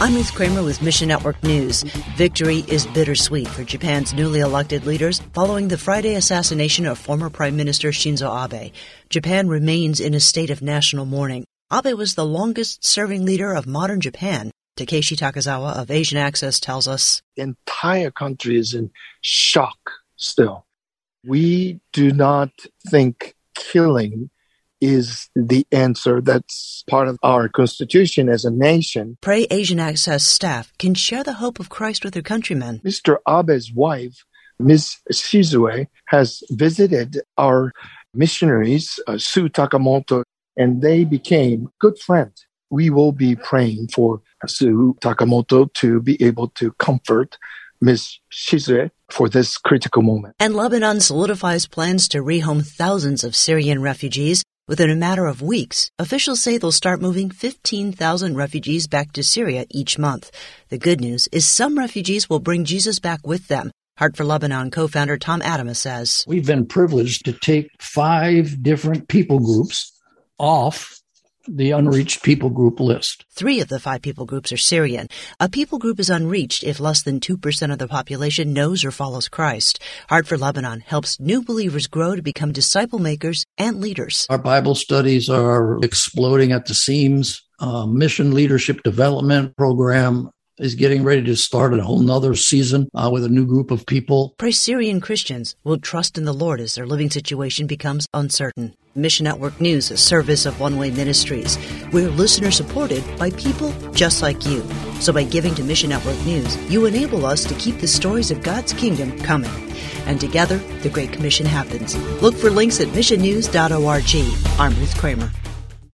I'm Ruth Kramer with Mission Network News. Victory is bittersweet for Japan's newly elected leaders following the Friday assassination of former Prime Minister Shinzo Abe. Japan remains in a state of national mourning. Abe was the longest serving leader of modern Japan. Takeshi Takazawa of Asian Access tells us the entire country is in shock still. We do not think killing is the answer. That's part of our constitution as a nation. Pray Asian Access staff can share the hope of Christ with their countrymen. Mr. Abe's wife, Ms. Shizue, has visited our missionaries, uh, Sue Takamoto, and they became good friends. We will be praying for Sue Takamoto to be able to comfort Ms. Shizue for this critical moment. And Lebanon solidifies plans to rehome thousands of Syrian refugees Within a matter of weeks, officials say they'll start moving 15,000 refugees back to Syria each month. The good news is some refugees will bring Jesus back with them. Heart for Lebanon co founder Tom Atema says We've been privileged to take five different people groups off the unreached people group list. Three of the five people groups are Syrian. A people group is unreached if less than 2% of the population knows or follows Christ. Heart for Lebanon helps new believers grow to become disciple makers and leaders. Our Bible studies are exploding at the seams. Uh, mission leadership development program is getting ready to start a whole nother season uh, with a new group of people. Pray Syrian Christians will trust in the Lord as their living situation becomes uncertain. Mission Network News, a service of One Way Ministries. We're listener supported by people just like you. So by giving to Mission Network News, you enable us to keep the stories of God's kingdom coming. And together, the Great Commission happens. Look for links at missionnews.org. I'm Ruth Kramer.